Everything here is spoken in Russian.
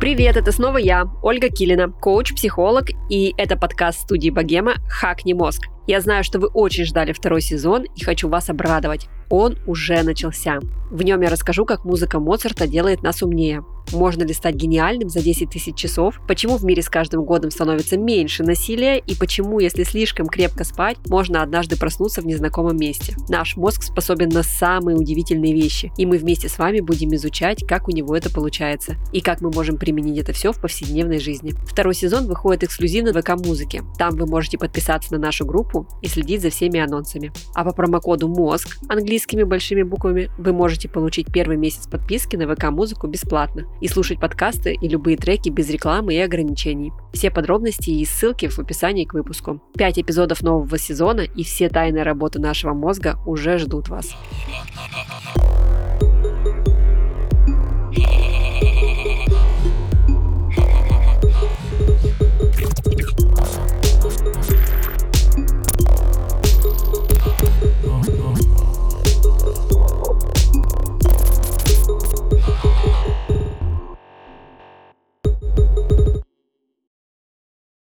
Привет, это снова я, Ольга Килина, коуч-психолог, и это подкаст студии Богема «Хакни мозг». Я знаю, что вы очень ждали второй сезон и хочу вас обрадовать. Он уже начался. В нем я расскажу, как музыка Моцарта делает нас умнее, можно ли стать гениальным за 10 тысяч часов? Почему в мире с каждым годом становится меньше насилия? И почему, если слишком крепко спать, можно однажды проснуться в незнакомом месте? Наш мозг способен на самые удивительные вещи, и мы вместе с вами будем изучать, как у него это получается, и как мы можем применить это все в повседневной жизни. Второй сезон выходит эксклюзивно в ВК-музыке. Там вы можете подписаться на нашу группу и следить за всеми анонсами. А по промокоду МОЗГ английскими большими буквами вы можете получить первый месяц подписки на ВК-музыку бесплатно и слушать подкасты и любые треки без рекламы и ограничений. Все подробности и ссылки в описании к выпуску. Пять эпизодов нового сезона и все тайные работы нашего мозга уже ждут вас.